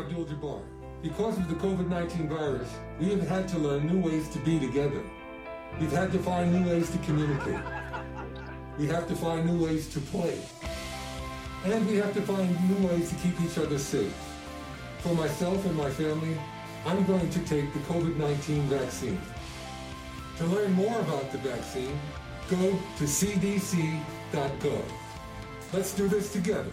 I'm Kareem Abdul-Jabbar. Because of the COVID-19 virus, we have had to learn new ways to be together. We've had to find new ways to communicate. We have to find new ways to play. And we have to find new ways to keep each other safe. For myself and my family, I'm going to take the COVID-19 vaccine. To learn more about the vaccine, go to cdc.gov. Let's do this together.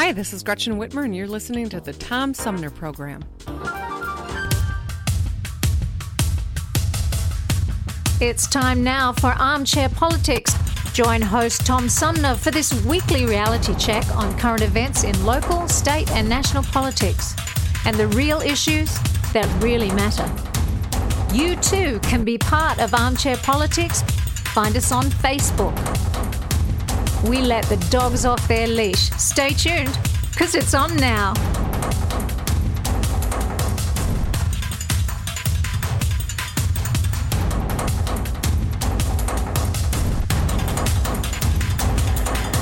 Hi, this is Gretchen Whitmer, and you're listening to the Tom Sumner Program. It's time now for Armchair Politics. Join host Tom Sumner for this weekly reality check on current events in local, state, and national politics and the real issues that really matter. You too can be part of Armchair Politics. Find us on Facebook. We let the dogs off their leash. Stay tuned, because it's on now.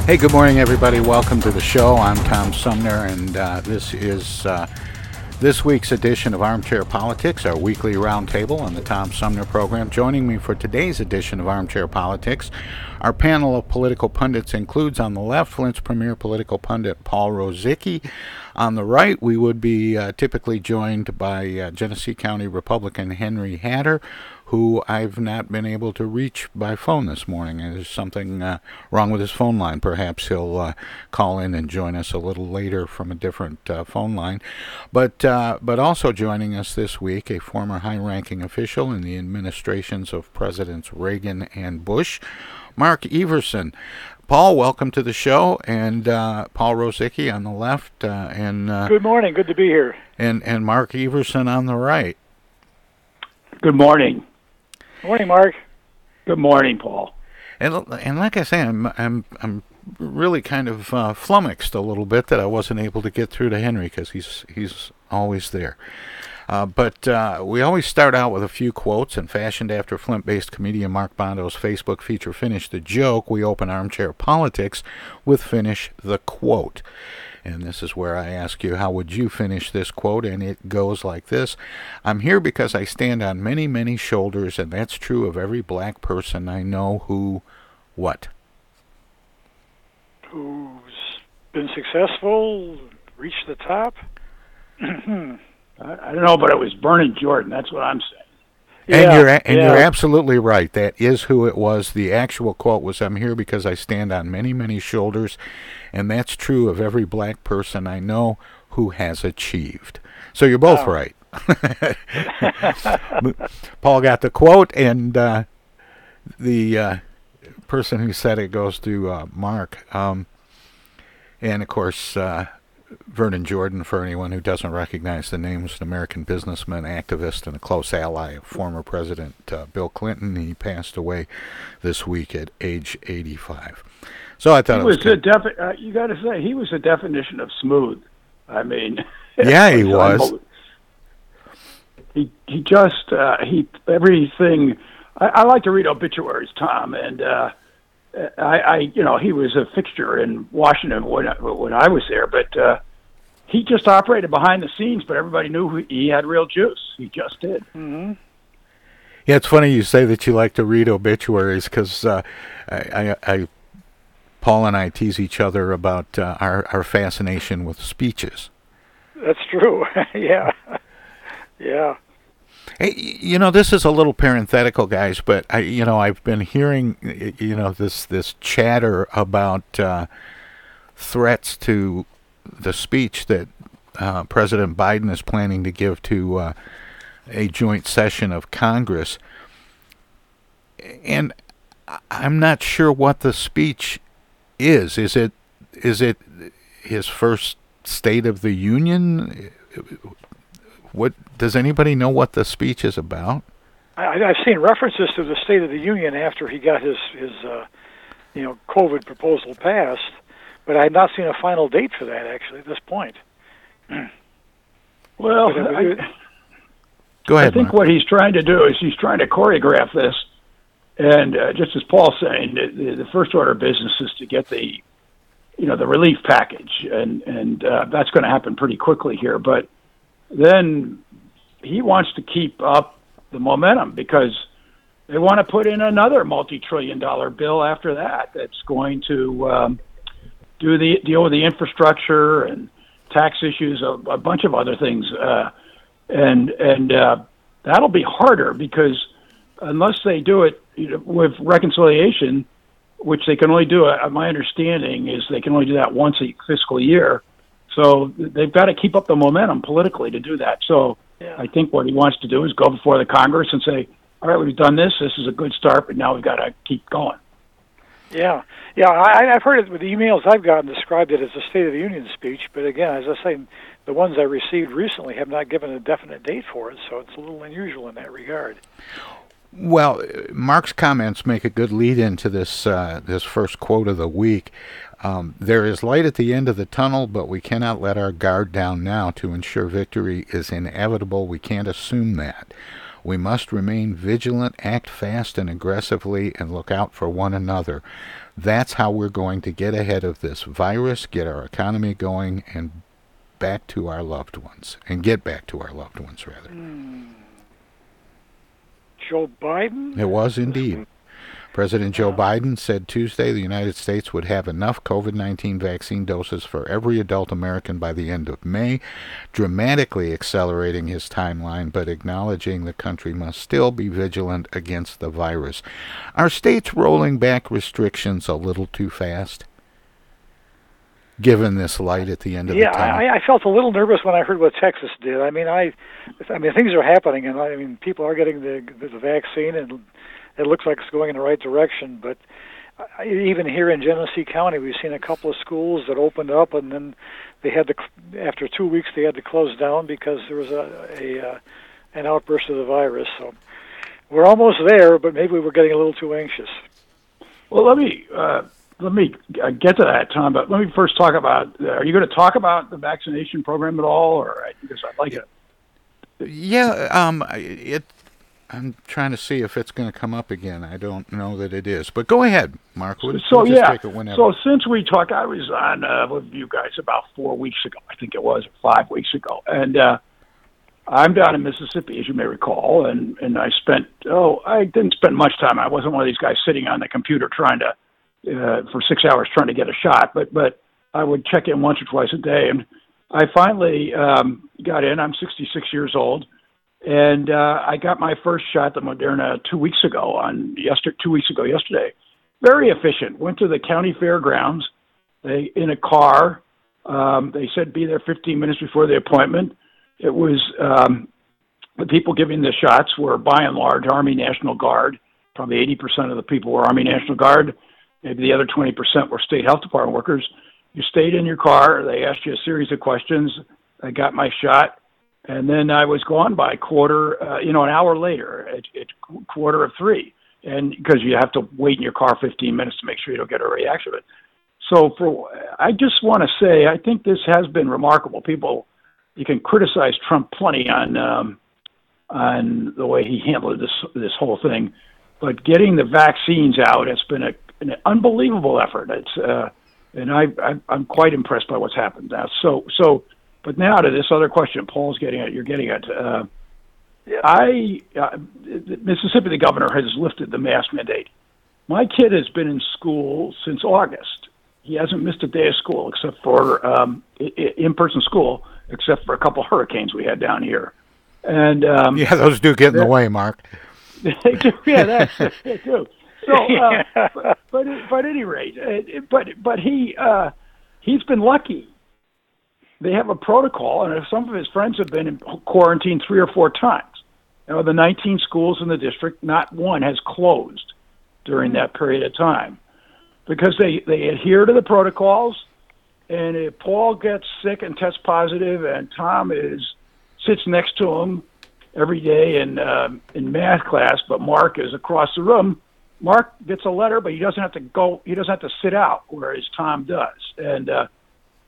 Hey, good morning, everybody. Welcome to the show. I'm Tom Sumner, and uh, this is uh, this week's edition of Armchair Politics, our weekly roundtable on the Tom Sumner program. Joining me for today's edition of Armchair Politics, our panel of political pundits includes on the left Flint's premier political pundit Paul Rozycki. On the right, we would be uh, typically joined by uh, Genesee County Republican Henry Hatter, who I've not been able to reach by phone this morning. There's something uh, wrong with his phone line. Perhaps he'll uh, call in and join us a little later from a different uh, phone line. But uh, but also joining us this week, a former high-ranking official in the administrations of Presidents Reagan and Bush, Mark Everson. Paul, welcome to the show, and uh, Paul Rozycki on the left, uh, and good morning, good to be here, and and Mark Everson on the right. Good morning. Good morning, Mark. Good morning, Paul. And and like I say, I'm I'm I'm really kind of uh, flummoxed a little bit that I wasn't able to get through to Henry because he's he's always there. Uh, but uh, we always start out with a few quotes, and fashioned after Flint-based comedian Mark Bondo's Facebook feature "Finish the Joke," we open Armchair Politics with "Finish the Quote." And this is where I ask you, how would you finish this quote? And it goes like this I'm here because I stand on many, many shoulders, and that's true of every black person I know who, what? Who's been successful, reached the top? I, I don't know, but it was Vernon Jordan. That's what I'm saying. And Yeah, you're and yeah. you're absolutely right. That is who it was. The actual quote was, "I'm here because I stand on many, many shoulders," and that's true of every black person I know who has achieved. So you're both Wow. right. Paul got the quote, and uh, the uh, person who said it goes to uh, Mark. Um, and of course, uh, Vernon Jordan, for anyone who doesn't recognize the name, was an American businessman, activist, and a close ally of former President uh, Bill Clinton. He passed away this week at age 85. So I thought he it was, was a defi- uh, You got to say he was a definition of smooth. I mean, Yeah, he was. he he just uh, he everything. I, I like to read obituaries, Tom, and uh, I, I you know he was a fixture in Washington when I, when I was there, but uh, he just operated behind the scenes. But everybody knew he had real juice. He just did. Mm-hmm. Yeah, it's funny you say that you like to read obituaries because uh, I, I, I, Paul and I tease each other about uh, our our fascination with speeches. That's true. yeah, yeah. You know, this is a little parenthetical, guys, but I, you know, I've been hearing, you know, this this chatter about uh, threats to the speech that uh, President Biden is planning to give to uh, a joint session of Congress, and I'm not sure what the speech is. Is it is it his first State of the Union? What does anybody know what the speech is about? I, I've seen references to the State of the Union after he got his his uh, you know COVID proposal passed, but I have not seen a final date for that actually at this point. well, I, go ahead. I think Mark. what he's trying to do is he's trying to choreograph this, and uh, just as Paul's saying, the, the first order of business is to get the you know the relief package, and and uh, that's going to happen pretty quickly here, but then he wants to keep up the momentum because they want to put in another multi-trillion dollar bill after that that's going to um, do the deal with the infrastructure and tax issues, a, a bunch of other things, uh, and and uh, that'll be harder because unless they do it you know, with reconciliation, which they can only do, uh, my understanding is they can only do that once a fiscal year so they've got to keep up the momentum politically to do that. So yeah. I think what he wants to do is go before the Congress and say, all right, we've done this. This is a good start, but now we've got to keep going. Yeah, yeah, I, I've heard it with the emails I've gotten described it as a State of the Union speech, but again, as I say, the ones I received recently have not given a definite date for it, so it's a little unusual in that regard. Well, Mark's comments make a good lead into this uh, this first quote of the week. Um, there is light at the end of the tunnel, but we cannot let our guard down now to ensure victory is inevitable. We can't assume that. We must remain vigilant, act fast and aggressively, and look out for one another. That's how we're going to get ahead of this virus, get our economy going, and back to our loved ones. And get back to our loved ones, rather. Mm. Joe Biden? It was indeed. President Joe Biden said Tuesday the United States would have enough COVID 19 vaccine doses for every adult American by the end of May, dramatically accelerating his timeline, but acknowledging the country must still be vigilant against the virus. Are states rolling back restrictions a little too fast? Given this light at the end of yeah, the tunnel. Yeah, I, I felt a little nervous when I heard what Texas did. I mean, I, I mean, things are happening, and I mean, people are getting the the vaccine, and it looks like it's going in the right direction. But even here in Genesee County, we've seen a couple of schools that opened up, and then they had to after two weeks they had to close down because there was a, a uh, an outburst of the virus. So we're almost there, but maybe we're getting a little too anxious. Well, let me uh, let me uh, get to that, Tom. But let me first talk about. Uh, are you going to talk about the vaccination program at all, or because I'd like it? Yeah, um, it I'm trying to see if it's going to come up again. I don't know that it is, but go ahead, Mark. We'll, so we'll yeah, so since we talked, I was on uh, with you guys about four weeks ago. I think it was five weeks ago, and uh, I'm down in Mississippi, as you may recall, and and I spent oh I didn't spend much time. I wasn't one of these guys sitting on the computer trying to uh, for six hours trying to get a shot, but but I would check in once or twice a day, and I finally um, got in. I'm 66 years old and uh, I got my first shot, the Moderna, two weeks ago on yesterday. Two weeks ago yesterday. Very efficient. Went to the county fairgrounds. They in a car. Um, they said be there 15 minutes before the appointment. It was um, the people giving the shots were by and large Army National Guard. Probably 80% of the people were Army National Guard. Maybe the other 20% were state health department workers. You stayed in your car. They asked you a series of questions. I got my shot and then I was gone by quarter, uh, you know, an hour later at, at quarter of three, and because you have to wait in your car 15 minutes to make sure you don't get a reaction. But so for, I just want to say, I think this has been remarkable. People, you can criticize Trump plenty on um, on the way he handled this this whole thing. But getting the vaccines out has been a, an unbelievable effort. It's uh, and I, I I'm quite impressed by what's happened now. So so, but now to this other question, Paul's getting at. You're getting at. Uh. I uh, Mississippi, the governor has lifted the mask mandate. My kid has been in school since August. He hasn't missed a day of school except for um, in-person school, except for a couple hurricanes we had down here. And um, yeah, those do get in the way, Mark. they do. Yeah, that's they do. So, uh, but, but but at any rate, uh, but but he uh, he's been lucky. They have a protocol, and some of his friends have been in quarantine three or four times. Now, the 19 schools in the district, not one has closed during that period of time because they they adhere to the protocols. And if Paul gets sick and tests positive, and Tom is sits next to him every day in uh, in math class, but Mark is across the room. Mark gets a letter, but he doesn't have to go. He doesn't have to sit out, whereas Tom does. And uh,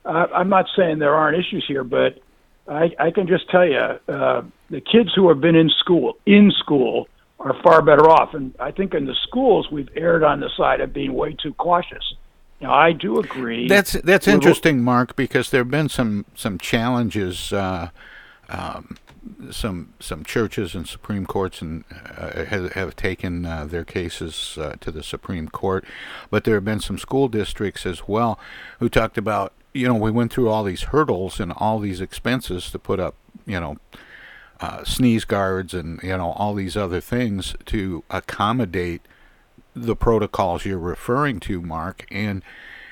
I, I'm not saying there aren't issues here, but I, I can just tell you, uh, the kids who have been in school in school are far better off. And I think in the schools we've erred on the side of being way too cautious. Now I do agree. That's that's interesting, Mark, because there have been some some challenges. Uh, um, some some churches and Supreme Courts and uh, have, have taken uh, their cases uh, to the Supreme Court, but there have been some school districts as well who talked about you know we went through all these hurdles and all these expenses to put up you know uh, sneeze guards and you know all these other things to accommodate the protocols you're referring to, Mark, and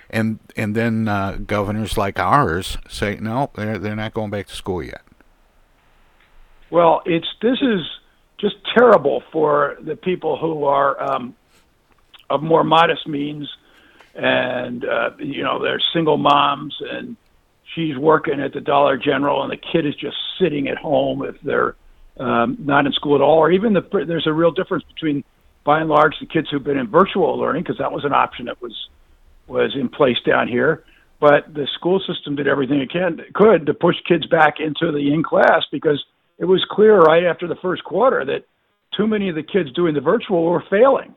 and and then uh, governors like ours say no, they're they're not going back to school yet. Well, it's this is just terrible for the people who are um, of more modest means, and uh, you know they're single moms, and she's working at the Dollar General, and the kid is just sitting at home if they're um, not in school at all, or even the there's a real difference between by and large the kids who've been in virtual learning because that was an option that was was in place down here. But the school system did everything it can could to push kids back into the in class because it was clear right after the first quarter that too many of the kids doing the virtual were failing.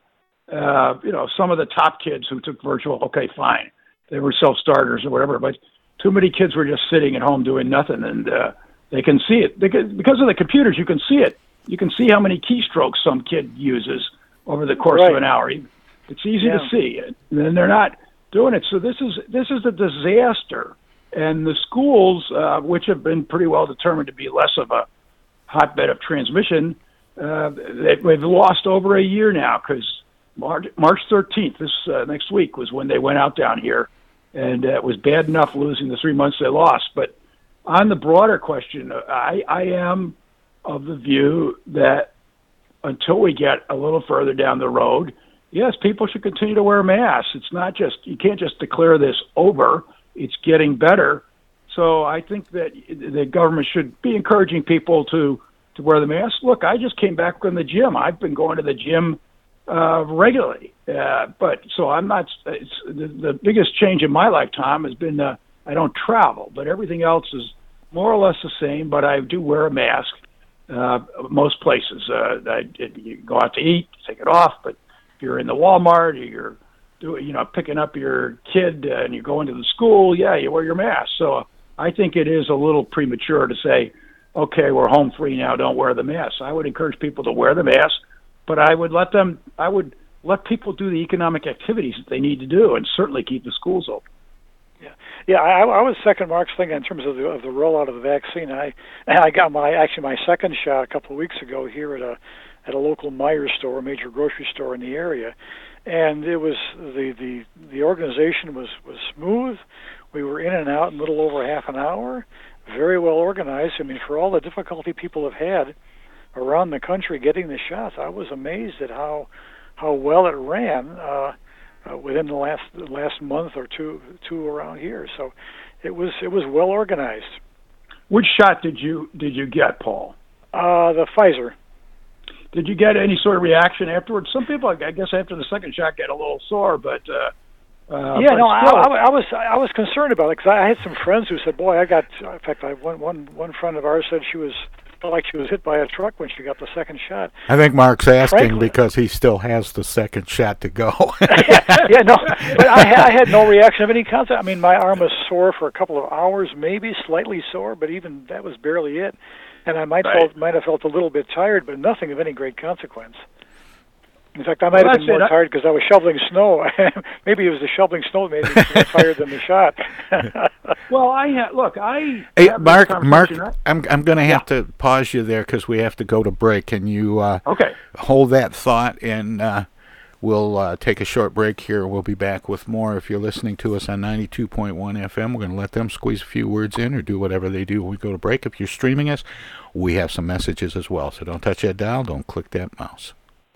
Uh, you know, some of the top kids who took virtual, okay, fine, they were self starters or whatever, but too many kids were just sitting at home doing nothing, and uh, they can see it they can, because of the computers. You can see it. You can see how many keystrokes some kid uses over the course right. of an hour. It's easy yeah. to see, and they're not doing it. So this is this is a disaster, and the schools, uh, which have been pretty well determined to be less of a hotbed of transmission. Uh, they've lost over a year now because March, March 13th, this uh, next week, was when they went out down here, and uh, it was bad enough losing the three months they lost. But on the broader question, I, I am of the view that until we get a little further down the road, yes, people should continue to wear masks. It's not just you can't just declare this over. It's getting better so I think that the government should be encouraging people to to wear the mask. Look, I just came back from the gym. I've been going to the gym uh, regularly, uh, but so I'm not. It's, the, the biggest change in my lifetime has been uh, I don't travel, but everything else is more or less the same. But I do wear a mask uh, most places. Uh, I, you go out to eat, take it off, but if you're in the Walmart, or you're doing, you know, picking up your kid uh, and you're going to the school, yeah, you wear your mask. So I think it is a little premature to say, okay, we're home free now, don't wear the mask. I would encourage people to wear the mask, but I would let them, I would let people do the economic activities that they need to do and certainly keep the schools open. Yeah, yeah. I, I was second Mark's thing in terms of the of the rollout of the vaccine. I I got my actually my second shot a couple of weeks ago here at a at a local Meijer store, a major grocery store in the area, and it was the the the organization was was smooth. We were in and out in a little over half an hour, very well organized. I mean, for all the difficulty people have had around the country getting the shots, I was amazed at how how well it ran uh, uh, within the last the last month or two two around here. So it was it was well organized. Which shot did you did you get, Paul? Uh, the Pfizer. Did you get any sort of reaction afterwards? Some people, I guess, after the second shot, get a little sore, but uh, uh, yeah, no, I, I, I was I was concerned about it because I had some friends who said, "Boy, I got." In fact, I one one one friend of ours said she was felt like she was hit by a truck when she got the second shot. I think Mark's asking Frankly- because he still has the second shot to go. yeah, no, but I, ha- I had no reaction of any kind. I mean, my arm was sore for a couple of hours, maybe slightly sore, but even that was barely it. And I might Right. felt might have felt a little bit tired, but nothing of any great consequence. In fact, I might Well, have been more it. Tired because I was shoveling snow. Maybe it was the shoveling snow that made me more tired than the shot. Well, I ha- look. I hey, Mark, Mark, I'm I'm going to have to pause you there because we have to go to break. Can you uh, Okay. hold that thought and uh, we'll uh, take a short break here. We'll be back with more. If you're listening to us on 92.1 FM, we're going to let them squeeze a few words in or do whatever they do when we go to break. If you're streaming us, we have some messages as well. So don't touch that dial. Don't click that mouse.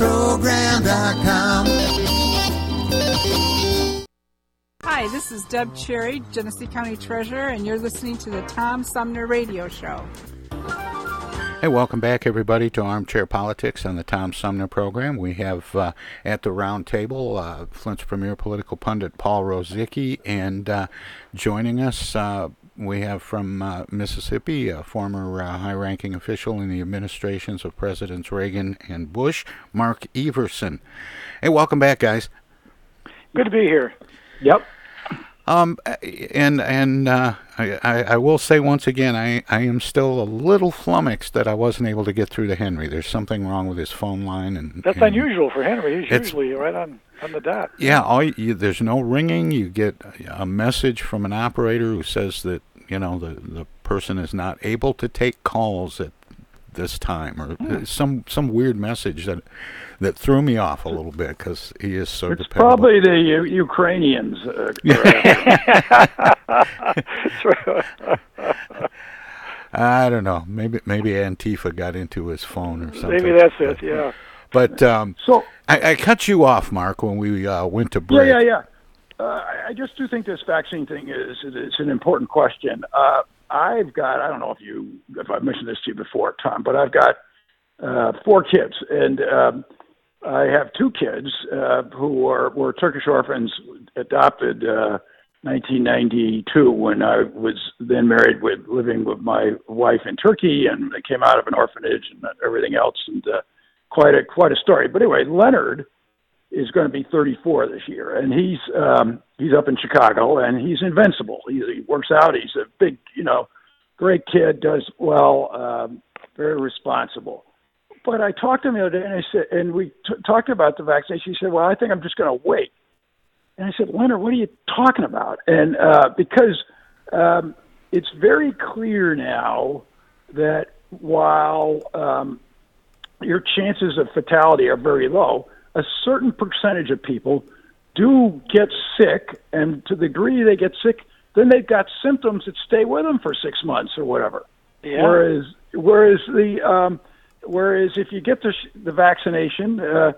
Program.com. Hi, this is Deb Cherry, Genesee County Treasurer, and you're listening to the Tom Sumner Radio Show. Hey, welcome back, everybody, to Armchair Politics on the Tom Sumner program. We have uh, at the round table uh, Flint's premier political pundit Paul Rozycki, and uh, joining us, uh, we have from uh, Mississippi, a former uh, high ranking official in the administrations of Presidents Reagan and Bush, Mark Everson. Hey, welcome back, guys. Good to be here. Yep. Um, and and uh, I, I will say once again, I, I am still a little flummoxed that I wasn't able to get through to Henry. There's something wrong with his phone line, and that's and unusual for Henry. He's usually right on on the dot. Yeah, all you, there's no ringing. You get a message from an operator who says that you know the the person is not able to take calls at this time, or Hmm. some some weird message that that threw me off a little bit because he is so It's dependable. probably the U- Ukrainians. Uh, I don't know. Maybe maybe Antifa got into his phone or something. Maybe that's it. Yeah. But um, so I, I cut you off, Mark, when we uh, went to break. yeah, yeah, yeah. Uh, I- just do think this vaccine thing is it's an important question. Uh, I've got I don't know if you if I've mentioned this to you before, Tom, but I've got uh, four kids, and um, I have two kids uh, who are were Turkish orphans adopted uh, 1992 when I was then married with living with my wife in Turkey, and they came out of an orphanage and everything else, and uh, quite a quite a story. But anyway, Leonard is going to be 34 this year, and he's um, he's up in Chicago, and he's invincible. He, he works out. He's a big, you know, great kid, does well, um, very responsible. But I talked to him the other day, and I said, and we t- talked about the vaccination. He said, "Well, I think I'm just going to wait." And I said, "Leonard, what are you talking about?" And uh, because um, it's very clear now that while um, your chances of fatality are very low, a certain percentage of people do get sick, and to the degree they get sick, then they've got symptoms that stay with them for six months or whatever. Yeah. Whereas, whereas the um, whereas if you get the sh- the vaccination, uh,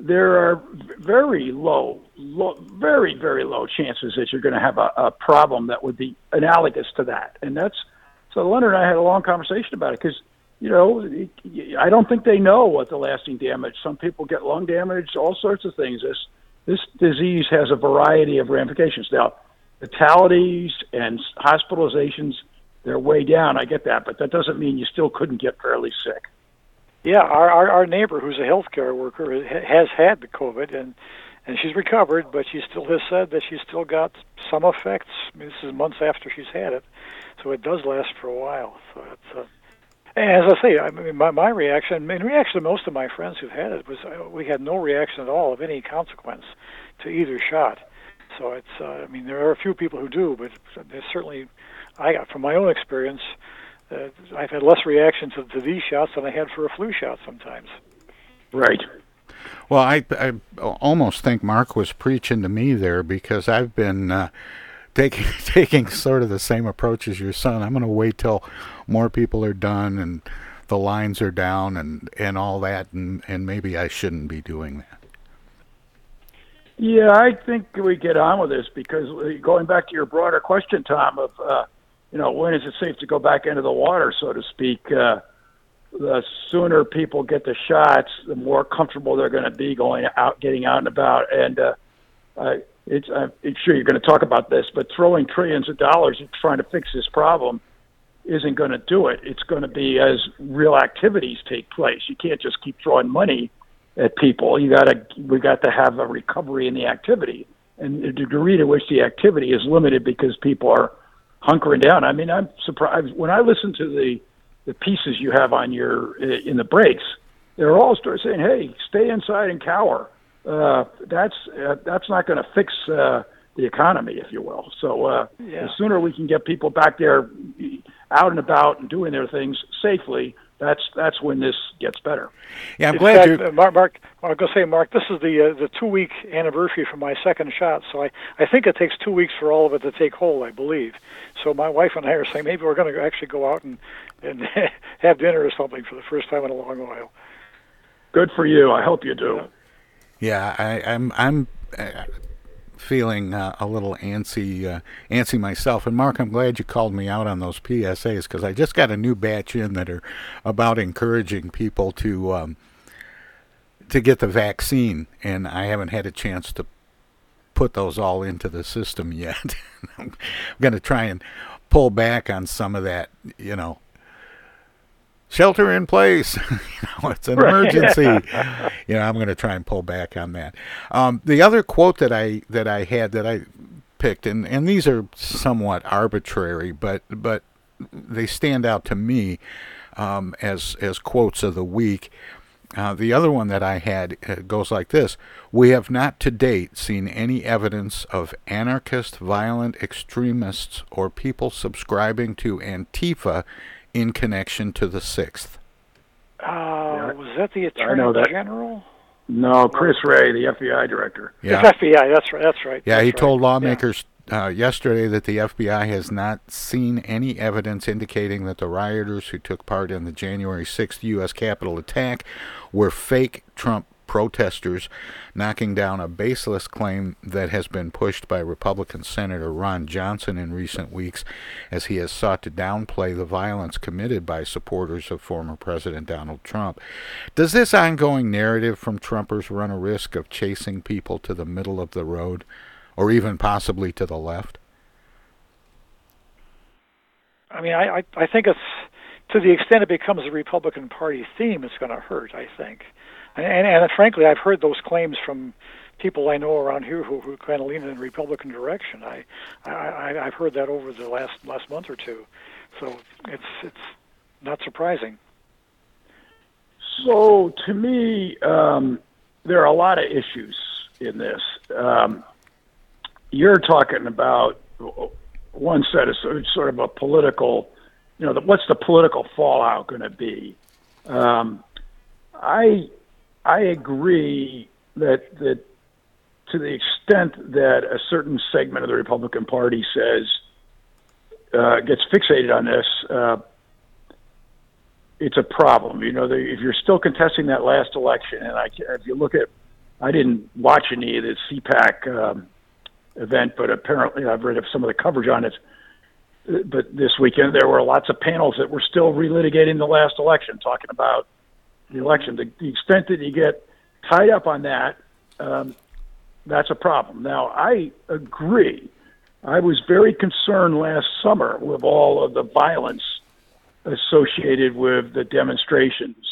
there are very low, low, very very low chances that you're going to have a, a problem that would be analogous to that, and that's so. Leonard and I had a long conversation about it because you know I don't think they know what the lasting damage. Some people get lung damage, all sorts of things. This this disease has a variety of ramifications. Now, fatalities and hospitalizations they're way down. I get that, but that doesn't mean you still couldn't get fairly sick. Yeah, our our, our neighbor, who's a healthcare worker, has had the COVID, and and she's recovered, but she still has said that she's still got some effects. I mean, this is months after she's had it, so it does last for a while. So it's. Uh, as I say, I mean, my, my reaction, and reaction to most of my friends who've had it was uh, we had no reaction at all of any consequence to either shot. So it's, uh, I mean, there are a few people who do, but there's certainly, I got from my own experience, uh, I've had less reaction to, to these shots than I had for a flu shot sometimes. Right. Well, I, I almost think Mark was preaching to me there because I've been uh, taking taking sort of the same approach as your son. I'm going to wait till more people are done and the lines are down and, and all that, and, and maybe I shouldn't be doing that. Yeah, I think we get on with this because uh, going back to your broader question, Tom, of uh, you know when is it safe to go back into the water, so to speak. Uh, the sooner people get the shots, the more comfortable they're going to be going out, getting out and about. And uh, it's uh, I'm sure you're going to talk about this, but throwing trillions of dollars at trying to fix this problem isn't going to do it. It's going to be as real activities take place. You can't just keep throwing money at people. You got to we got to have a recovery in the activity, and the degree to which the activity is limited because people are hunkering down. I mean, I'm surprised when I listen to the the pieces you have on your in the breaks. They're all start saying, "Hey, stay inside and cower." Uh, that's uh, that's not going to fix uh, the economy, if you will. So uh, Yeah. the sooner we can get people back there, out and about and doing their things safely, that's that's when this gets better. Yeah, I'm In glad fact, you're. uh, Mark, Mark, I was going to say, Mark, this is the uh, the two week anniversary for my second shot. So I, I think it takes two weeks for all of it to take hold. I believe. So my wife and I are saying maybe we're going to actually go out and and have dinner or something for the first time in a long while. Good for you. I hope you do. Yeah, I, I'm I'm uh, feeling uh, a little antsy, uh, antsy myself. And Mark, I'm glad you called me out on those PSAs because I just got a new batch in that are about encouraging people to um, to get the vaccine, and I haven't had a chance to put those all into the system yet. I'm going to try and pull back on some of that, you know, shelter in place. you know, it's an emergency. you know, I'm going to try and pull back on that. Um, the other quote that I that I had that I picked, and and these are somewhat arbitrary, but but they stand out to me um, as as quotes of the week. Uh, the other one that I had uh, goes like this We have not to date seen any evidence of anarchist, violent extremists, or people subscribing to Antifa in connection to the 6th. Uh, was that the Attorney that. General? No, Chris Wray, the FBI director. Yeah. It's FBI. That's right. That's right. Yeah, that's he right. told lawmakers uh, yesterday that the FBI has not seen any evidence indicating that the rioters who took part in the January 6th U.S. Capitol attack were fake Trump protesters, knocking down a baseless claim that has been pushed by Republican Senator Ron Johnson in recent weeks as he has sought to downplay the violence committed by supporters of former President Donald Trump. Does this ongoing narrative from Trumpers run a risk of chasing people to the middle of the road? or even possibly to the left? I mean, I, I think it's to the extent it becomes a Republican Party theme, it's going to hurt. I think, and, and frankly, I've heard those claims from people I know around here who, who kind of lean in the Republican direction. I, I I've heard that over the last last month or two, so it's it's not surprising. So to me, um, there are a lot of issues in this. Um, you're talking about one set of sort of a political, you know, the, what's the political fallout going to be? Um, I I agree that that to the extent that a certain segment of the Republican Party says uh, gets fixated on this, uh, it's a problem. You know, the, if you're still contesting that last election, and I, if you look at, I didn't watch any of the CPAC. Um, event, but apparently I've read of some of the coverage on it. But this weekend there were lots of panels that were still relitigating the last election, talking about the election. The, the extent that you get tied up on that, um, that's a problem. Now I agree. I was very concerned last summer with all of the violence associated with the demonstrations,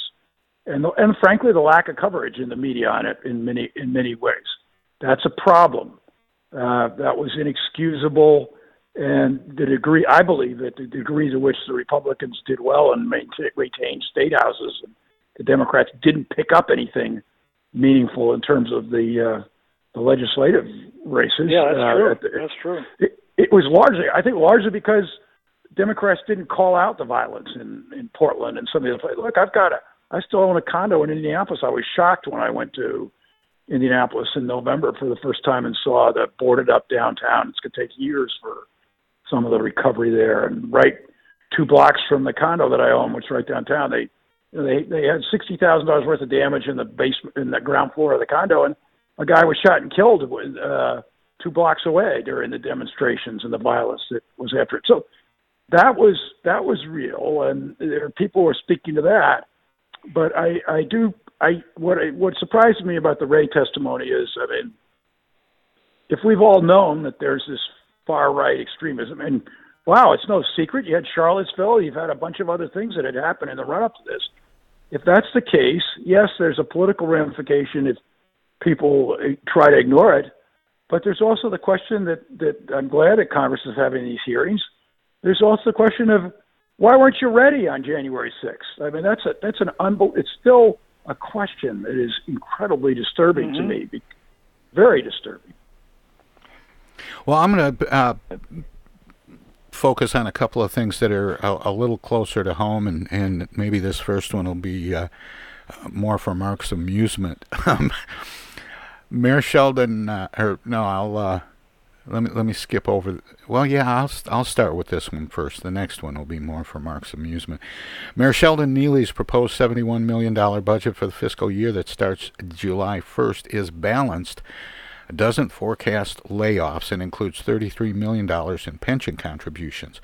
and the, and frankly the lack of coverage in the media on it in many in many ways. That's a problem. Uh, that was inexcusable. And the degree, I believe that the degree to which the Republicans did well and maintain, retained state houses, and the Democrats didn't pick up anything meaningful in terms of the uh, the legislative races. Yeah, that's uh, true. The, that's true. It, it was largely, I think, largely because Democrats didn't call out the violence in in Portland and some of the places. Look, I've got a, I still own a condo in Indianapolis. I was shocked when I went to Indianapolis in November for the first time and saw the boarded up downtown. It's going to take years for some of the recovery there. And right two blocks from the condo that I own, which is right downtown, they you know, they they had sixty thousand dollars worth of damage in the basement in the ground floor of the condo, and a guy was shot and killed uh, two blocks away during the demonstrations and the violence that was after it. So that was that was real, and there people were speaking to that. But I I do I what I, what surprised me about the Wray testimony is, I mean, if we've all known that there's this far right extremism, and wow, it's no secret. You had Charlottesville, you've had a bunch of other things that had happened in the run up to this. If that's the case, yes, there's a political ramification if people uh, try to ignore it. But there's also the question that that I'm glad that Congress is having these hearings. There's also the question of why weren't you ready on January 6th? I mean, that's a that's an unbel- It's still a question that is incredibly disturbing mm-hmm. to me, very disturbing. Well, I'm going to uh, focus on a couple of things that are a, a, little closer to home, and, and maybe this first one will be uh, more for Mark's amusement. Um, Mayor Sheldon, uh, or no, I'll uh, let me let me skip over. Well, yeah, I'll I'll start with this one first. The next one will be more for Mark's amusement. Mayor Sheldon Neeley's proposed seventy-one million dollar budget for the fiscal year that starts July first is balanced doesn't forecast layoffs and includes $33 million in pension contributions.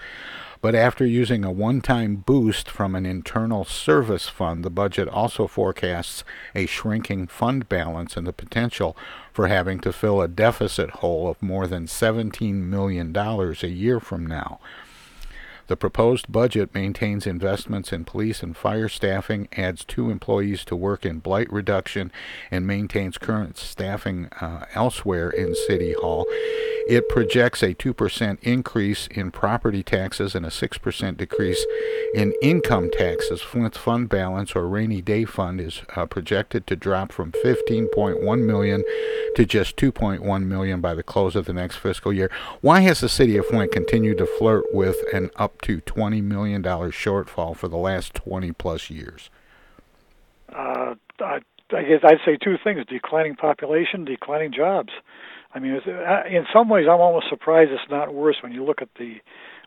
But after using a one time boost from an internal service fund, the budget also forecasts a shrinking fund balance and the potential for having to fill a deficit hole of more than $17 million a year from now. The proposed budget maintains investments in police and fire staffing, adds two employees to work in blight reduction, and maintains current staffing uh, elsewhere in City Hall. It projects a 2% increase in property taxes and a 6% decrease in income taxes. Flint's fund balance or rainy day fund is uh, projected to drop from 15.1 million to just 2.1 million by the close of the next fiscal year. Why has the city of Flint continued to flirt with an up to 20 million dollar shortfall for the last 20 plus years? Uh, I, I guess I'd say two things: declining population, declining jobs. I mean, uh, in some ways, I'm almost surprised it's not worse when you look at the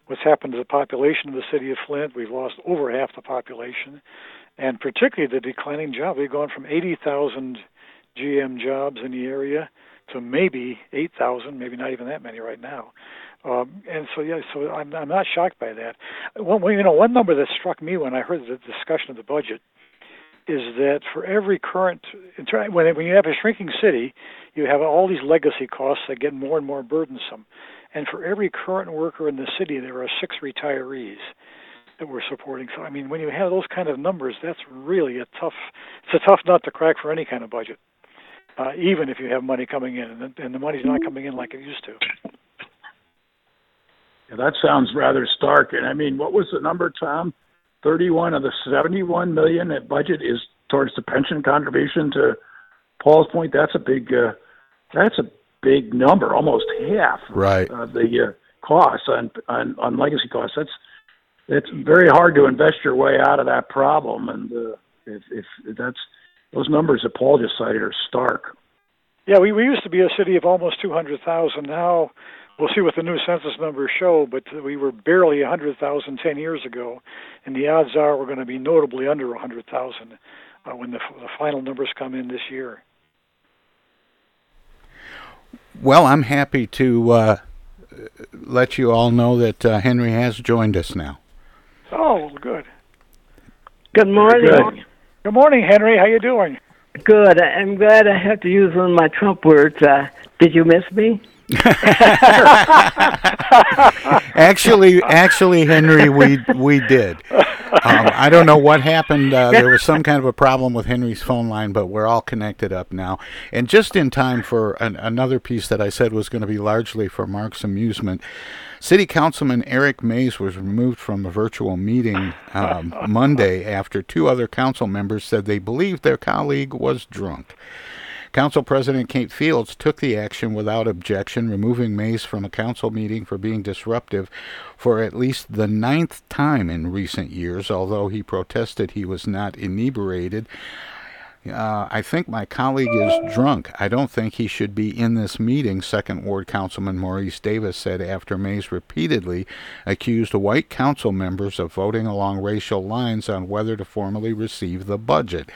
what's happened to the population of the city of Flint. We've lost over half the population, and particularly the declining job. We've gone from 80,000 GM jobs in the area to maybe 8,000, maybe not even that many right now. Um, and so, yeah, so I'm, I'm not shocked by that. One, you know, one number that struck me when I heard the discussion of the budget is that for every current when when you have a shrinking city, you have all these legacy costs that get more and more burdensome. And for every current worker in the city, there are six retirees that we're supporting. So I mean, when you have those kind of numbers, that's really a tough. It's a tough nut to crack for any kind of budget, uh, even if you have money coming in, and the, and the money's not coming in like it used to. Yeah, that sounds rather stark. And I mean, what was the number, Tom? 31 of the 71 million that budget is towards the pension contribution. To Paul's point, that's a big uh, that's a big number, almost half right. of the uh, costs on, on on legacy costs. That's it's very hard to invest your way out of that problem, and uh, if, if that's those numbers that Paul just cited are stark. Yeah, we we used to be a city of almost 200,000. Now we'll see what the new census numbers show, but we were barely 100,000 10 years ago, and the odds are we're going to be notably under 100,000 uh, when the, the final numbers come in this year. Well, I'm happy to uh, let you all know that uh, Henry has joined us now. Oh, good. Good morning. Good. good morning, Henry. How you doing? Good. I'm glad I have to use one of my Trump words. Uh, did you miss me? Actually, actually, Henry, we we did. Um, I don't know what happened. Uh, there was some kind of a problem with Henry's phone line, but we're all connected up now. And just in time for an, another piece that I said was going to be largely for Mark's amusement. City Councilman Eric Mays was removed from a virtual meeting um, Monday after two other council members said they believed their colleague was drunk. Council President Kate Fields took the action without objection, removing Mays from a council meeting for being disruptive for at least the ninth time in recent years, although he protested he was not inebriated. Uh, I think my colleague is drunk. I don't think he should be in this meeting, Second Ward Councilman Maurice Davis said after Mays repeatedly accused white council members of voting along racial lines on whether to formally receive the budget.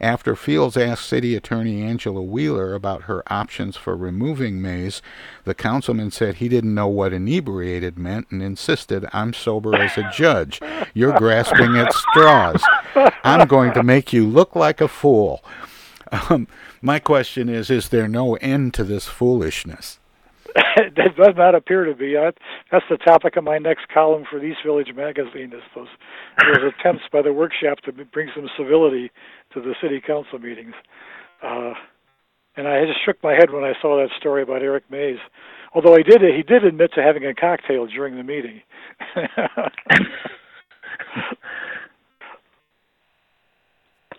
After Fields asked City Attorney Angela Wheeler about her options for removing Mays, the councilman said he didn't know what inebriated meant and insisted, I'm sober as a judge. You're grasping at straws. I'm going to make you look like a fool. Um, my question is Is there no end to this foolishness? that does not appear to be. That's the topic of my next column for the East Village magazine. Is those those attempts by the workshop to bring some civility to the city council meetings. Uh, and I just shook my head when I saw that story about Eric Mays. Although he did he did admit to having a cocktail during the meeting.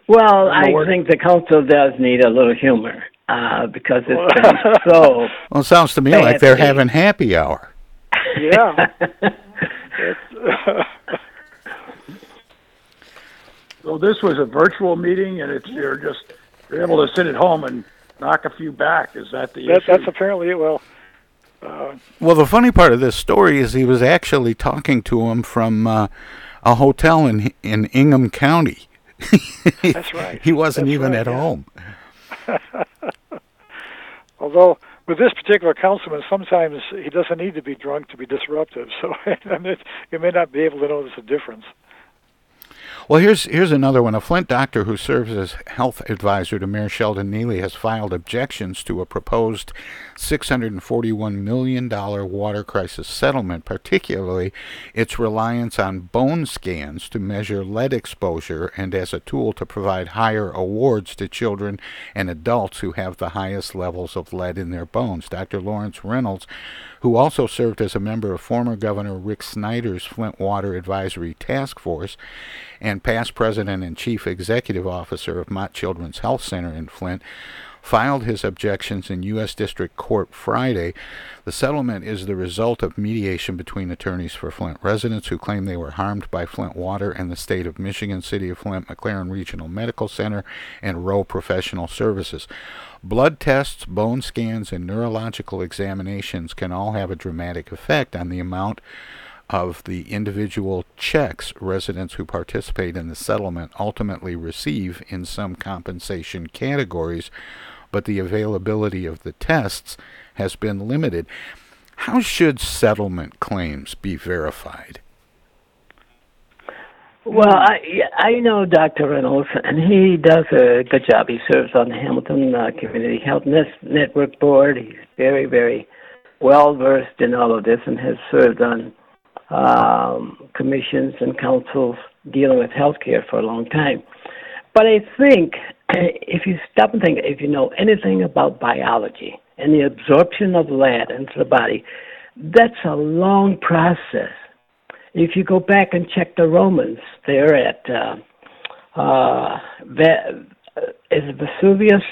well, I think the council does need a little humor uh, because it's been so. Well, it sounds to me like they're having happy hour. Yeah. so this was a virtual meeting, and it's you're just you're able to sit at home and knock a few back. Is that the that, issue? That's apparently it. Well. Uh, well, the funny part of this story is he was actually talking to him from uh, a hotel in in Ingham County. That's right. he wasn't That's even right, at yeah. home. Although with this particular councilman, sometimes he doesn't need to be drunk to be disruptive. So you may not be able to notice a difference. Well, here's here's another one. A Flint doctor who serves as health advisor to Mayor Sheldon Neeley has filed objections to a proposed $641 million water crisis settlement, particularly its reliance on bone scans to measure lead exposure and as a tool to provide higher awards to children and adults who have the highest levels of lead in their bones. Dr. Lawrence Reynolds who also served as a member of former Governor Rick Snyder's Flint Water Advisory Task Force and past president and chief executive officer of Mott Children's Health Center in Flint, filed his objections in U.S. District Court Friday. The settlement is the result of mediation between attorneys for Flint residents who claim they were harmed by Flint Water and the state of Michigan, City of Flint, McLaren Regional Medical Center, and Rowe Professional Services. Blood tests, bone scans, and neurological examinations can all have a dramatic effect on the amount of the individual checks residents who participate in the settlement ultimately receive in some compensation categories, but the availability of the tests has been limited. How should settlement claims be verified? Well, I I know Dr. Reynolds, and he does a good job. He serves on the Hamilton uh, Community Health Network Board. He's very, very well versed in all of this, and has served on um, commissions and councils dealing with healthcare for a long time. But I think if you stop and think, if you know anything about biology and the absorption of lead into the body, that's a long process if you go back and check the Romans, they're at uh, uh, is it Vesuvius?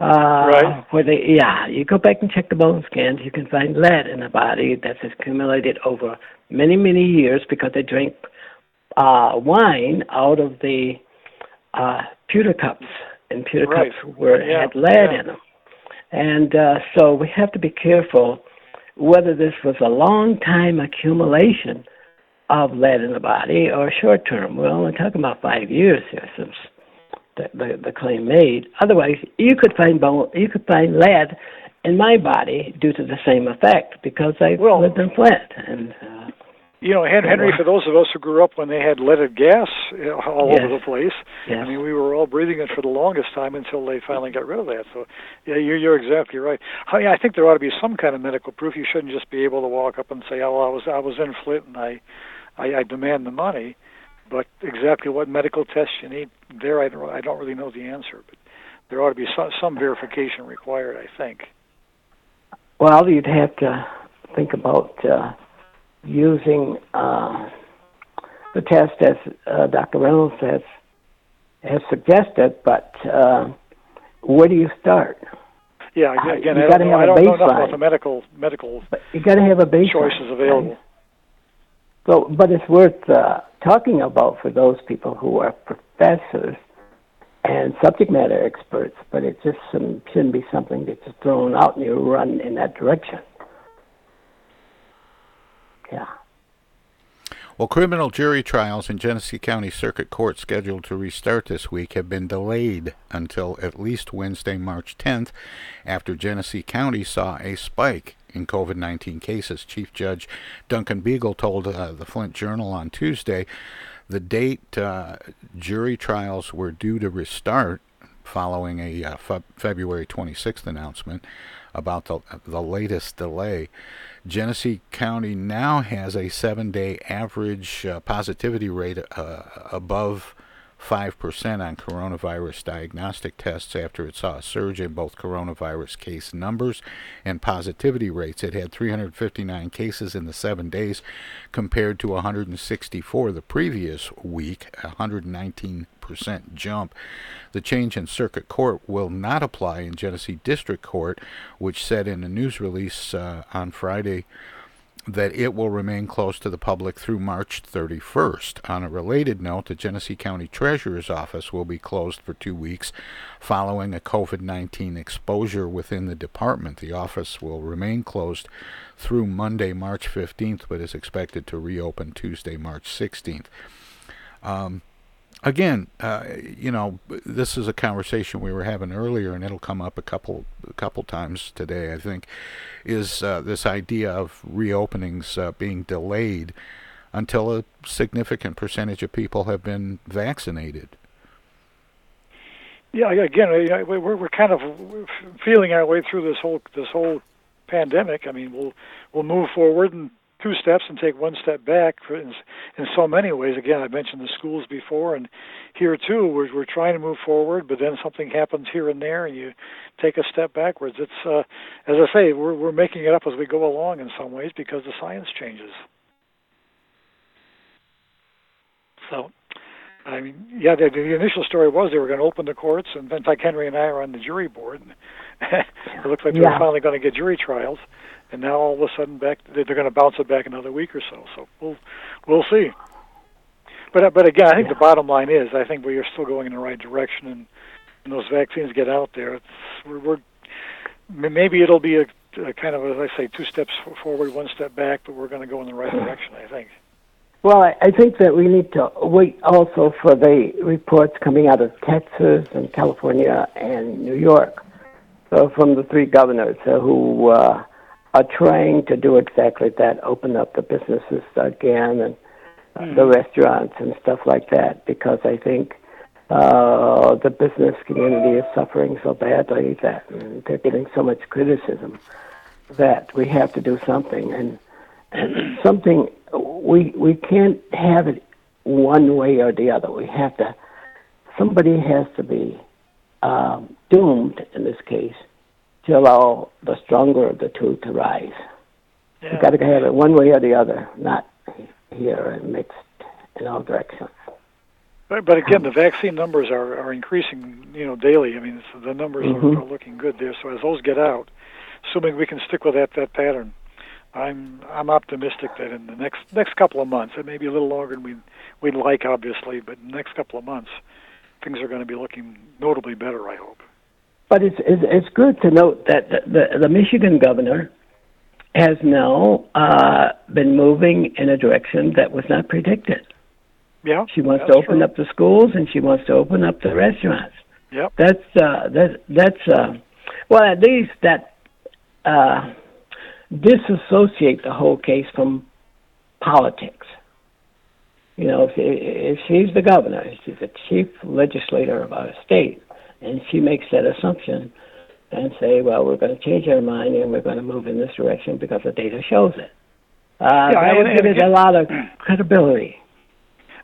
Uh, right. Where they, yeah, you go back and check the bone scans, you can find lead in the body that's accumulated over many, many years because they drink uh, wine out of the uh, pewter cups, and pewter right. cups were yeah. had lead yeah. in them, and uh, so we have to be careful whether this was a long time accumulation of lead in the body or short term. We're only talking about five years here since the, the, the claim made. Otherwise, you could find bone, you could find lead in my body due to the same effect because I well, lived in Flint and. Uh, you know, Henry, for those of us who grew up when they had leaded gas all yes. over the place, yes. I mean, we were all breathing it for the longest time until they finally got rid of that. So, yeah, you're, you're exactly right. I, mean, I think there ought to be some kind of medical proof. You shouldn't just be able to walk up and say, "Oh, I was I was in Flint and I I, I demand the money, but exactly what medical tests you need there, I don't, I don't really know the answer. But there ought to be some, some verification required, I think. Well, you'd have to think about uh, using uh, the test as uh, Dr. Reynolds has has suggested, but uh, where do you start? Yeah, again, you I got to know, have I don't a know enough baseline. about the medical medical But you got to have a baseline. choices available. Right? So, but it's worth uh, talking about for those people who are professors and subject matter experts. But it just shouldn't be something that's just thrown out and you run in that direction. Yeah. Well, criminal jury trials in Genesee County Circuit Court scheduled to restart this week have been delayed until at least Wednesday, March 10th, after Genesee County saw a spike in COVID 19 cases. Chief Judge Duncan Beagle told uh, the Flint Journal on Tuesday the date uh, jury trials were due to restart following a uh, fe- February 26th announcement about the, the latest delay. Genesee County now has a seven day average uh, positivity rate uh, above 5% on coronavirus diagnostic tests after it saw a surge in both coronavirus case numbers and positivity rates. It had 359 cases in the seven days compared to 164 the previous week, 119 jump. The change in circuit court will not apply in Genesee District Court, which said in a news release uh, on Friday that it will remain closed to the public through March 31st. On a related note, the Genesee County Treasurer's Office will be closed for two weeks following a COVID 19 exposure within the department. The office will remain closed through Monday, March 15th, but is expected to reopen Tuesday, March 16th. Um, again, uh, you know, this is a conversation we were having earlier, and it'll come up a couple a couple times today. I think is uh, this idea of reopenings uh, being delayed until a significant percentage of people have been vaccinated. Yeah, again, we're we're kind of feeling our way through this whole this whole pandemic. I mean, we'll we'll move forward and two steps and take one step back in, in so many ways. Again, I mentioned the schools before, and here too, we're we're trying to move forward, but then something happens here and there, and you take a step backwards. It's uh, as I say, we're we're making it up as we go along in some ways because the science changes. So, I mean, yeah, the, the initial story was they were going to open the courts, and in fact, Henry and I are on the jury board. And it looks like they're Yeah. finally going to get jury trials, and now all of a sudden, back they're going to bounce it back another week or so. So we'll we'll see. But uh, but again, I think the bottom line is I think we are still going in the right direction, and when those vaccines get out there, it's, we're, we're maybe it'll be a, a kind of as I say, two steps forward, one step back, but we're going to go in the right direction. I think. Well, I, I think that we need to wait also for the reports coming out of Texas and California and New York. So, from the three governors uh, who uh, are trying to do exactly that open up the businesses again and uh, the restaurants and stuff like that, because I think uh, the business community is suffering so badly that and they're getting so much criticism that we have to do something. And and something we we can't have it one way or the other. We have to. Somebody has to be um, doomed in this case to allow the stronger of the two to rise. Yeah. We got to have it one way or the other, not here and mixed in all directions. But, but again, the vaccine numbers are, are increasing, you know, daily. I mean, the numbers Mhm. are, are looking good there. So as those get out, assuming we can stick with that that pattern, I'm I'm optimistic that in the next next couple of months, it may be a little longer than we we'd like, obviously, but in the next couple of months, things are going to be looking notably better. I hope. But it's it's, it's good to note that the, the, the Michigan governor has now uh, been moving in a direction that was not predicted. Yeah. She wants to open true. up the schools and she wants to open up the restaurants. Yep. That's uh, that that's uh, well at least that uh, disassociate the whole case from politics. You know, if, if she's the governor, she's the chief legislator of our state, and she makes that assumption and say, well, we're going to change our mind and we're going to move in this direction because the data shows it. Uh, Yeah, that would give it a lot of credibility.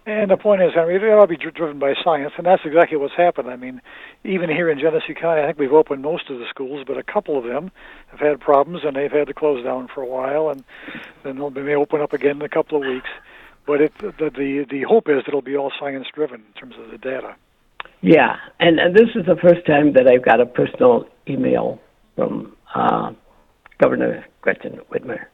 And the point is, I mean, it ought to be driven by science, and that's exactly what's happened. I mean, even here in Genesee County, I think we've opened most of the schools, but a couple of them have had problems, and they've had to close down for a while, and then they'll they may open up again in a couple of weeks. But it, the the the hope is that it'll be all science driven in terms of the data. Yeah, and, and this is the first time that I've got a personal email from uh, Governor Gretchen Whitmer.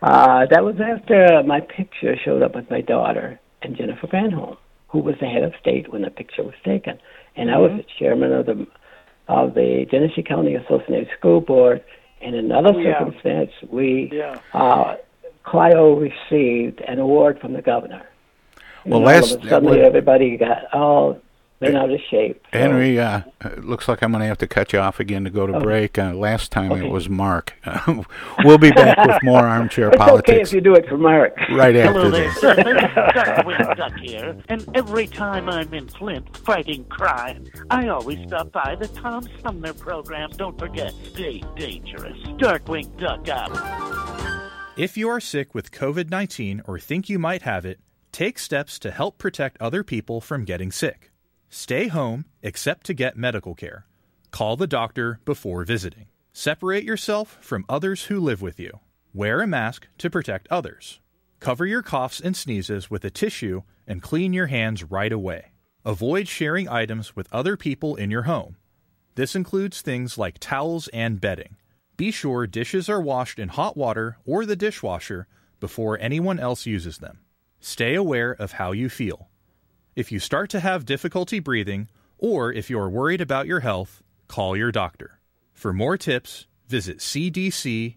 Uh, that was after my picture showed up with my daughter and Jennifer Granholm, who was the head of state when the picture was taken, and I was the chairman of the of the Genesee County Associated School Board. In another Oh, yeah. circumstance, we Yeah. uh, Clio received an award from the governor. And Well, all last- of a sudden, everybody got all been out of shape. So- Henry, uh, it looks like I'm going to have to cut you off again to go to Okay. break. Uh, last time Okay. it was Mark. we'll be back with more armchair it's politics okay if you do it for Mark. right Hello after there, this. sir. Darkwing Duck here, and every time I'm in Flint fighting crime, I always stop by the Tom Sumner program. Don't forget, stay dangerous. Darkwing Duck out. If you are sick with COVID 19 or think you might have it, take steps to help protect other people from getting sick. Stay home except to get medical care. Call the doctor before visiting. Separate yourself from others who live with you. Wear a mask to protect others. Cover your coughs and sneezes with a tissue and clean your hands right away. Avoid sharing items with other people in your home. This includes things like towels and bedding. Be sure dishes are washed in hot water or the dishwasher before anyone else uses them. Stay aware of how you feel. If you start to have difficulty breathing, or if you're worried about your health, call your doctor. For more tips, visit cdc.gov.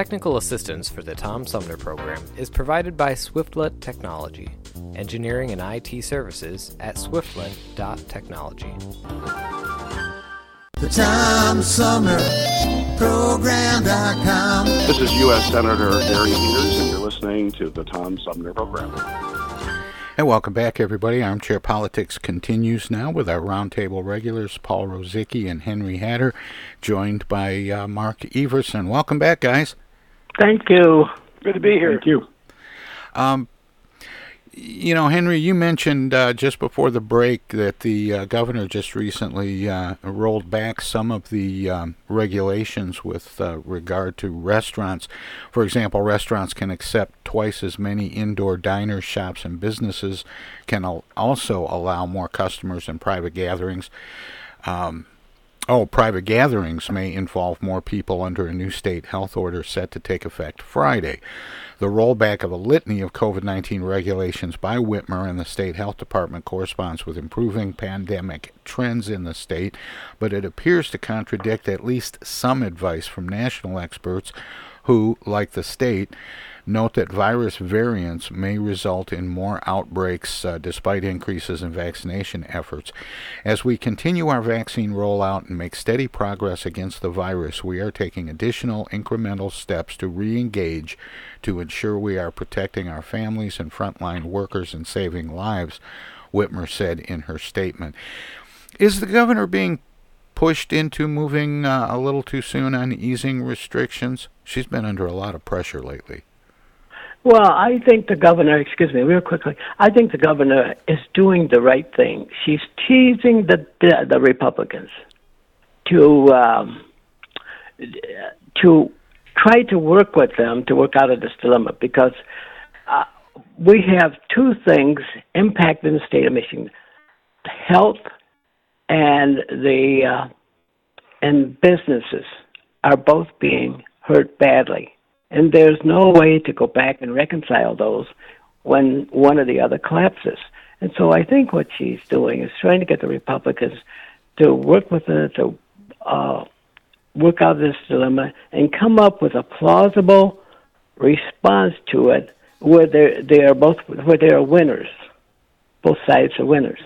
Technical assistance for the Tom Sumner program is provided by Swiftlet Technology, engineering and IT services at swiftlet.technology. The Tom Sumner Program.com. This is U.S. Senator Gary Peters, and you're listening to the Tom Sumner Program. And welcome back, everybody. Armchair Politics continues now with our roundtable regulars, Paul Rozycki and Henry Hatter, joined by uh, Mark Everson. Welcome back, guys. Thank you. Good to be here. Thank you. Um, you know, Henry, you mentioned uh, just before the break that the uh, governor just recently uh, rolled back some of the um, regulations with uh, regard to restaurants. For example, restaurants can accept twice as many indoor diners, shops, and businesses can al- also allow more customers in private gatherings. Um, Oh, private gatherings may involve more people under a new state health order set to take effect Friday. The rollback of a litany of COVID 19 regulations by Whitmer and the state health department corresponds with improving pandemic trends in the state, but it appears to contradict at least some advice from national experts who, like the state, note that virus variants may result in more outbreaks uh, despite increases in vaccination efforts. As we continue our vaccine rollout and make steady progress against the virus, we are taking additional incremental steps to re engage to ensure we are protecting our families and frontline workers and saving lives, Whitmer said in her statement. Is the governor being pushed into moving uh, a little too soon on easing restrictions? She's been under a lot of pressure lately. Well, I think the governor, excuse me, real quickly, I think the governor is doing the right thing. She's teasing the the, the Republicans to um, to try to work with them to work out of this dilemma because uh, we have two things impacting the state of Michigan. health and the uh, and businesses are both being hurt badly, and there's no way to go back and reconcile those when one or the other collapses. And so I think what she's doing is trying to get the Republicans to work with her to uh, work out this dilemma and come up with a plausible response to it where they they are both where they are winners. Both sides are winners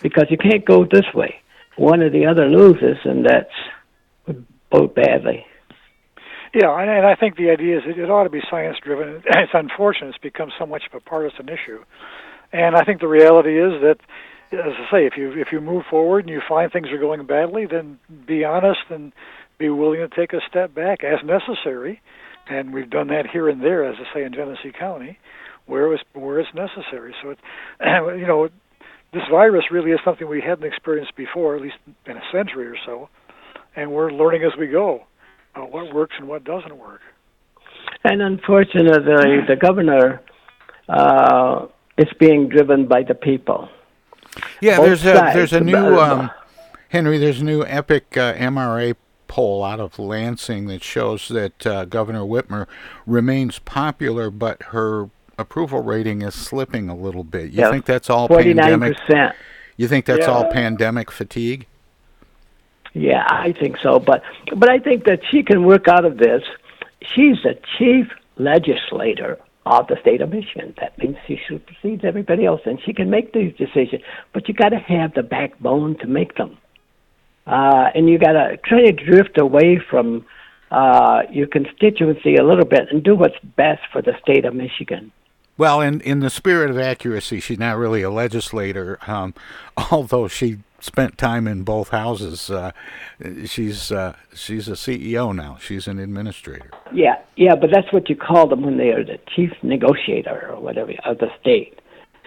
because you can't go this way. One or the other loses, and that's both badly. Yeah, and, and I think the idea is that it ought to be science driven. It's unfortunate it's become so much of a partisan issue, and I think the reality is that, as I say, if you if you move forward and you find things are going badly, then be honest and be willing to take a step back as necessary, and we've done that here and there, as I say in Genesee County, where it's where it's necessary. So it, you know, this virus really is something we hadn't experienced before, at least in a century or so, and we're learning as we go uh, what works and what doesn't work. And unfortunately, the governor uh, is being driven by the people. Yeah, Both there's a there's a new um, Henry. There's a new epic uh, MRA poll out of Lansing that shows that uh, Governor Whitmer remains popular, but her approval rating is slipping a little bit. You think that's all 49%. pandemic? You think that's Yeah. all pandemic fatigue? Yeah, I think so. But but I think that she can work out of this. She's the chief legislator of the state of Michigan. That means she supersedes everybody else, and she can make these decisions. But you got to have the backbone to make them, uh, and you got to try to drift away from uh, your constituency a little bit and do what's best for the state of Michigan. Well, in in the spirit of accuracy, she's not really a legislator, um, although she spent time in both houses. Uh, she's uh, she's a CEO now. She's an administrator. Yeah, yeah, but that's what you call them when they are the chief negotiator or whatever of the state.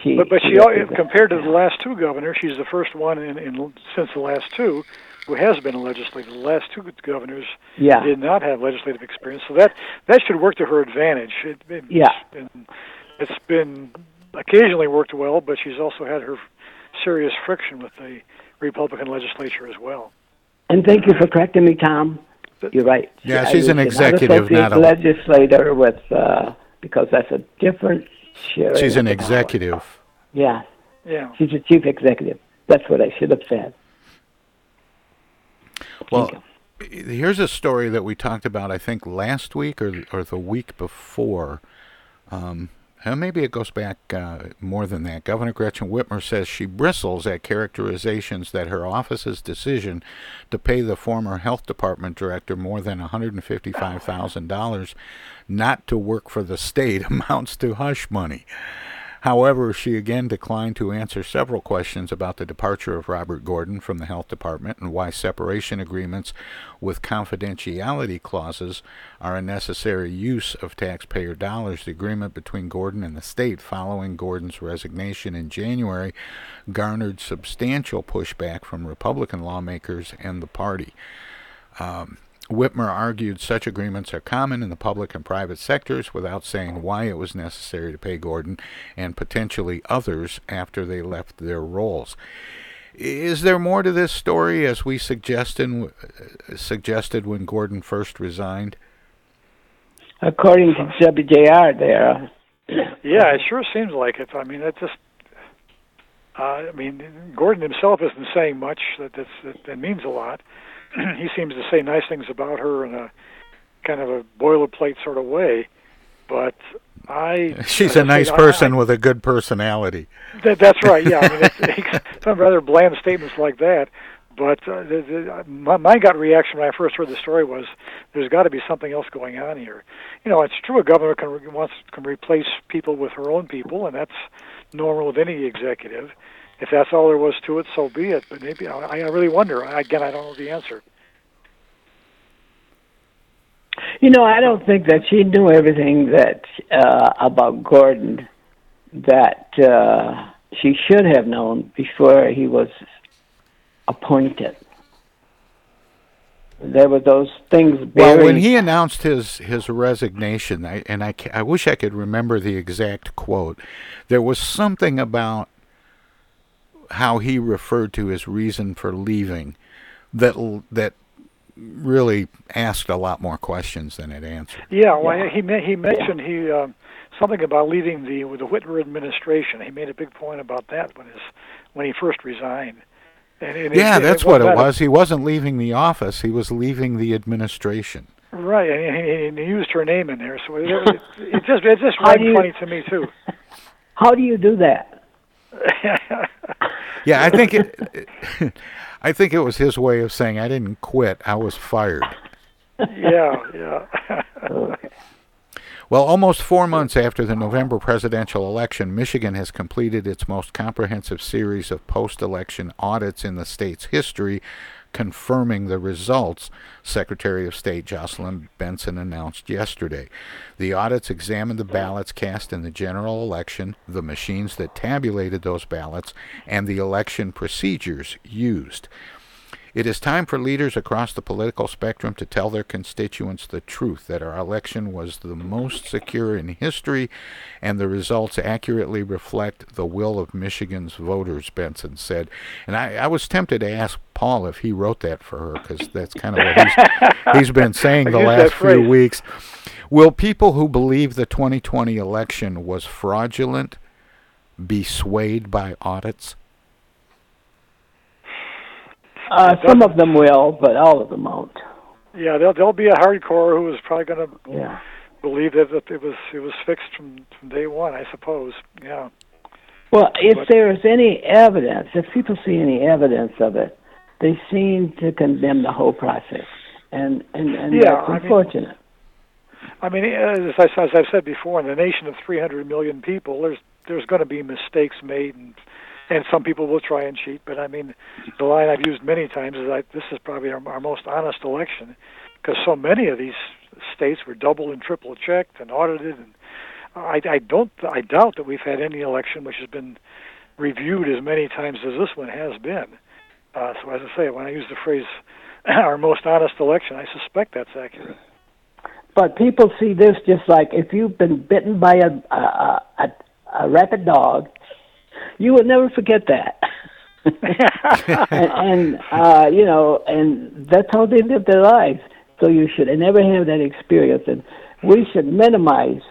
She, But but she, she compared to the last two governors, she's the first one in, in since the last two who has been a legislator. The last two governors Yeah. did not have legislative experience, so that that should work to her advantage. It, it, Yeah. it's been, it's been occasionally worked well, but she's also had her serious friction with the Republican legislature as well. And thank you for correcting me, Tom. You're right. Yeah, I she's an was executive, associate not a- legislator with uh, because that's a different. share She's an the power. executive. Yeah, Yeah. she's a chief executive. That's what I should have said. Well, here's a story that we talked about, I think, last week or or the week before. Um, maybe it goes back uh, more than that. Governor Gretchen Whitmer says she bristles at characterizations that her office's decision to pay the former health department director more than $155,000 not to work for the state amounts to hush money. However, she again declined to answer several questions about the departure of Robert Gordon from the health department and why separation agreements with confidentiality clauses are a necessary use of taxpayer dollars. The agreement between Gordon and the state following Gordon's resignation in January garnered substantial pushback from Republican lawmakers and the party. Um, Whitmer argued such agreements are common in the public and private sectors without saying why it was necessary to pay Gordon and potentially others after they left their roles. Is there more to this story as we suggested, suggested when Gordon first resigned? According to WJR, there. Yeah, it sure seems like it. I mean, it just. Uh, I mean, Gordon himself isn't saying much that that's, that, that means a lot. he seems to say nice things about her in a kind of a boilerplate sort of way, but I. She's I a nice think I- person with a good personality. That, that's right. Yeah, I mean, it's, it's some rather bland statements like that. But uh, the, the, my, my gut reaction when I first heard the story was, "There's got to be something else going on here." You know, it's true a governor can re- wants can replace people with her own people, and that's normal with any executive. If that's all there was to it, so be it. But maybe I, I really wonder. Again, I don't know the answer. You know, I don't think that she knew everything that uh, about Gordon that uh, she should have known before he was appointed. There were those things buried. Well, when he announced his his resignation, I, and I, I wish I could remember the exact quote. There was something about how he referred to his reason for leaving that that really asked a lot more questions than it answered. Yeah, well, yeah. he he mentioned he um, something about leaving the the Whitmer administration. He made a big point about that when his when he first resigned. And, and yeah, it, that's it what it was. He wasn't leaving the office; he was leaving the administration. Right, and he, and he used her name in there, so it, it, it just it just read funny to me too. How do you do that? yeah, I think it. I think it was his way of saying I didn't quit; I was fired. yeah, yeah. Well, almost four months after the November presidential election, Michigan has completed its most comprehensive series of post election audits in the state's history, confirming the results, Secretary of State Jocelyn Benson announced yesterday. The audits examined the ballots cast in the general election, the machines that tabulated those ballots, and the election procedures used. It is time for leaders across the political spectrum to tell their constituents the truth that our election was the most secure in history and the results accurately reflect the will of Michigan's voters, Benson said. And I, I was tempted to ask Paul if he wrote that for her because that's kind of what he's, he's been saying the last few weeks. Will people who believe the 2020 election was fraudulent be swayed by audits? Uh, some of them will, but all of them won't. Yeah, there'll there'll be a hardcore who is probably going to yeah. believe that, that it was it was fixed from from day one. I suppose. Yeah. Well, if but, there is any evidence, if people see any evidence of it, they seem to condemn the whole process, and and and yeah, that's unfortunate. I mean, I mean as, I, as I've said before, in a nation of 300 million people, there's there's going to be mistakes made and and some people will try and cheat. But I mean, the line I've used many times is that this is probably our, our most honest election because so many of these states were double and triple checked and audited, and I, I don't, I doubt that we've had any election which has been reviewed as many times as this one has been. Uh, so as I say, when I use the phrase "our most honest election," I suspect that's accurate. But people see this just like if you've been bitten by a a, a, a rabid dog you would never forget that. and, and uh, you know, and that's how they live their lives. So you should never have that experience, and we should minimize.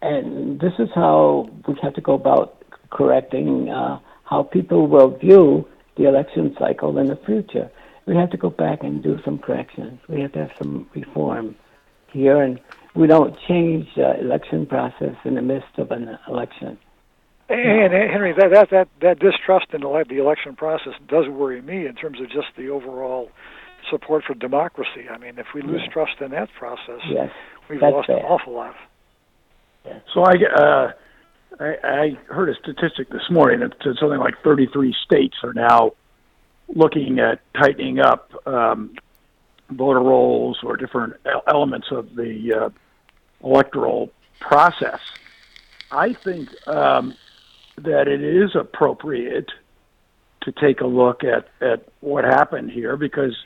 And this is how we have to go about correcting uh, how people will view the election cycle in the future. We have to go back and do some corrections. We have to have some reform here, and we don't change the election process in the midst of an election. And Henry, that that that, that distrust in the, the election process does worry me in terms of just the overall support for democracy. I mean, if we lose trust in that process, yes, we've lost an awful lot. So I, uh, I I heard a statistic this morning that said something like 33 states are now looking at tightening up um, voter rolls or different elements of the uh, electoral process. I think um, that it is appropriate to take a look at at what happened here because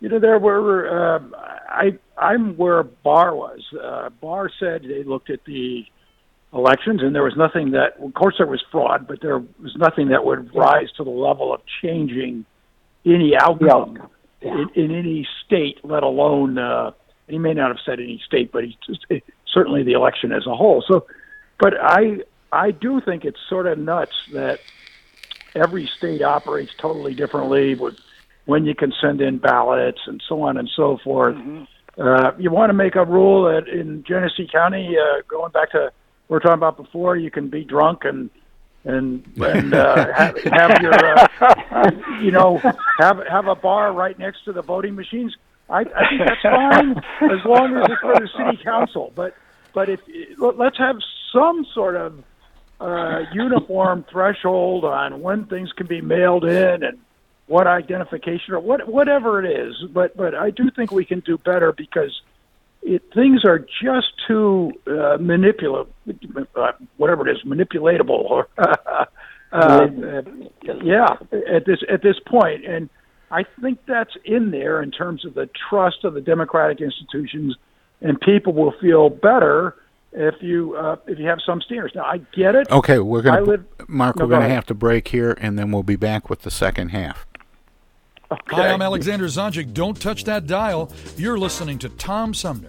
you know there were uh, I I'm where Barr was. Uh, Barr said they looked at the elections and there was nothing that of course there was fraud, but there was nothing that would rise to the level of changing any outcome yeah. in, in any state, let alone uh, he may not have said any state, but he just, certainly the election as a whole. So, but I I do think it's sort of nuts that every state operates totally differently with when you can send in ballots and so on and so forth. Mm-hmm. Uh, you want to make a rule that in Genesee County, uh, going back to we were talking about before, you can be drunk and and and uh, have, have your uh, you know have have a bar right next to the voting machines. I, I think that's fine as long as it's for the city council. But but if let's have some sort of uh, uniform threshold on when things can be mailed in and what identification or what whatever it is. But but I do think we can do better because it, things are just too uh, manipulable, uh, whatever it is, manipulatable or uh, uh, yeah at this at this point and. I think that's in there in terms of the trust of the democratic institutions, and people will feel better if you uh, if you have some steers. Now I get it. Okay, we're gonna live- Mark. No, we're go gonna ahead. have to break here, and then we'll be back with the second half. Hi, I'm Alexander Zonjic. Don't touch that dial. You're listening to Tom Sumner.